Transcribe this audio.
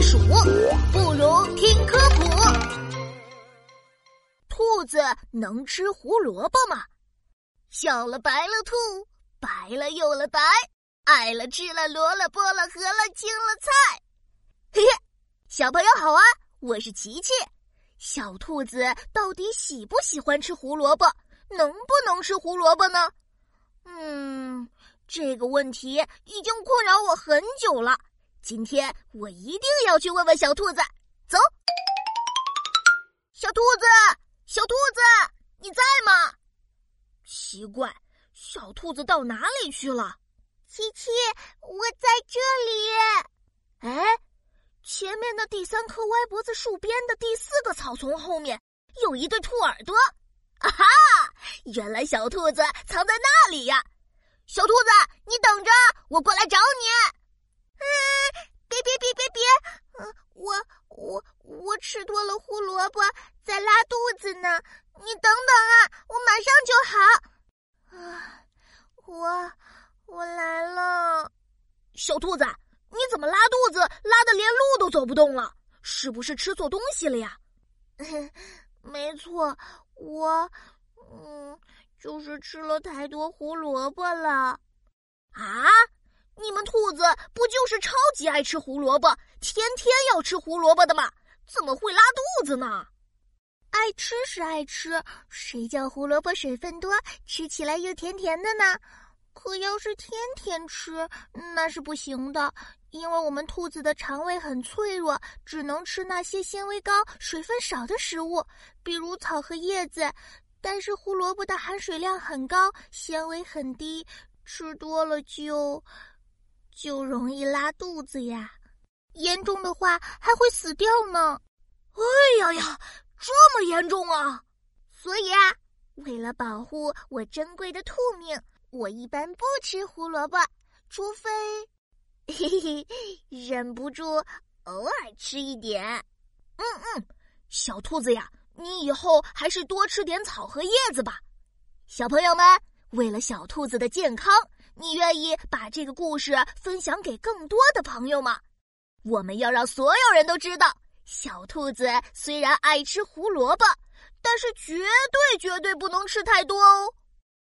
避暑，不如听科普。兔子能吃胡萝卜吗？小了白了兔，白了又了白，爱了吃了萝了菠了和了青了菜。嘿嘿，小朋友好啊，我是琪琪。小兔子到底喜不喜欢吃胡萝卜？能不能吃胡萝卜呢？嗯，这个问题已经困扰我很久了。今天我一定要去问问小兔子。走，小兔子，小兔子，你在吗？奇怪，小兔子到哪里去了？琪琪，我在这里。哎，前面的第三棵歪脖子树边的第四个草丛后面有一对兔耳朵。啊哈！原来小兔子藏在那里呀！小兔子，你等着，我过来找你。嗯，别别别别别！嗯，我我了胡萝卜，在拉肚子呢。你等等啊，我马上就好。啊，我我来了。小兔子，你怎么拉肚子，拉的连路都走不动了？是不是吃错东西了呀？没错，我嗯，就是吃了太多胡萝卜了。啊？你们兔子不就是超级爱吃胡萝卜，天天要吃胡萝卜的吗？怎么会拉肚子呢？爱吃是爱吃，谁叫胡萝卜水分多，吃起来又甜甜的呢？可要是天天吃，那是不行的，因为我们兔子的肠胃很脆弱，只能吃那些纤维高、水分少的食物，比如草和叶子。但是胡萝卜的含水量很高，纤维很低，吃多了就。就容易拉肚子呀，严重的话还会死掉呢。哎呀呀，这么严重啊！所以啊，为了保护我珍贵的兔命，我一般不吃胡萝卜，除非嘿 嘿忍不住偶尔吃一点。嗯嗯，小兔子呀，你以后还是多吃点草和叶子吧。小朋友们，为了小兔子的健康。你愿意把这个故事分享给更多的朋友吗？我们要让所有人都知道，小兔子虽然爱吃胡萝卜，但是绝对绝对不能吃太多哦。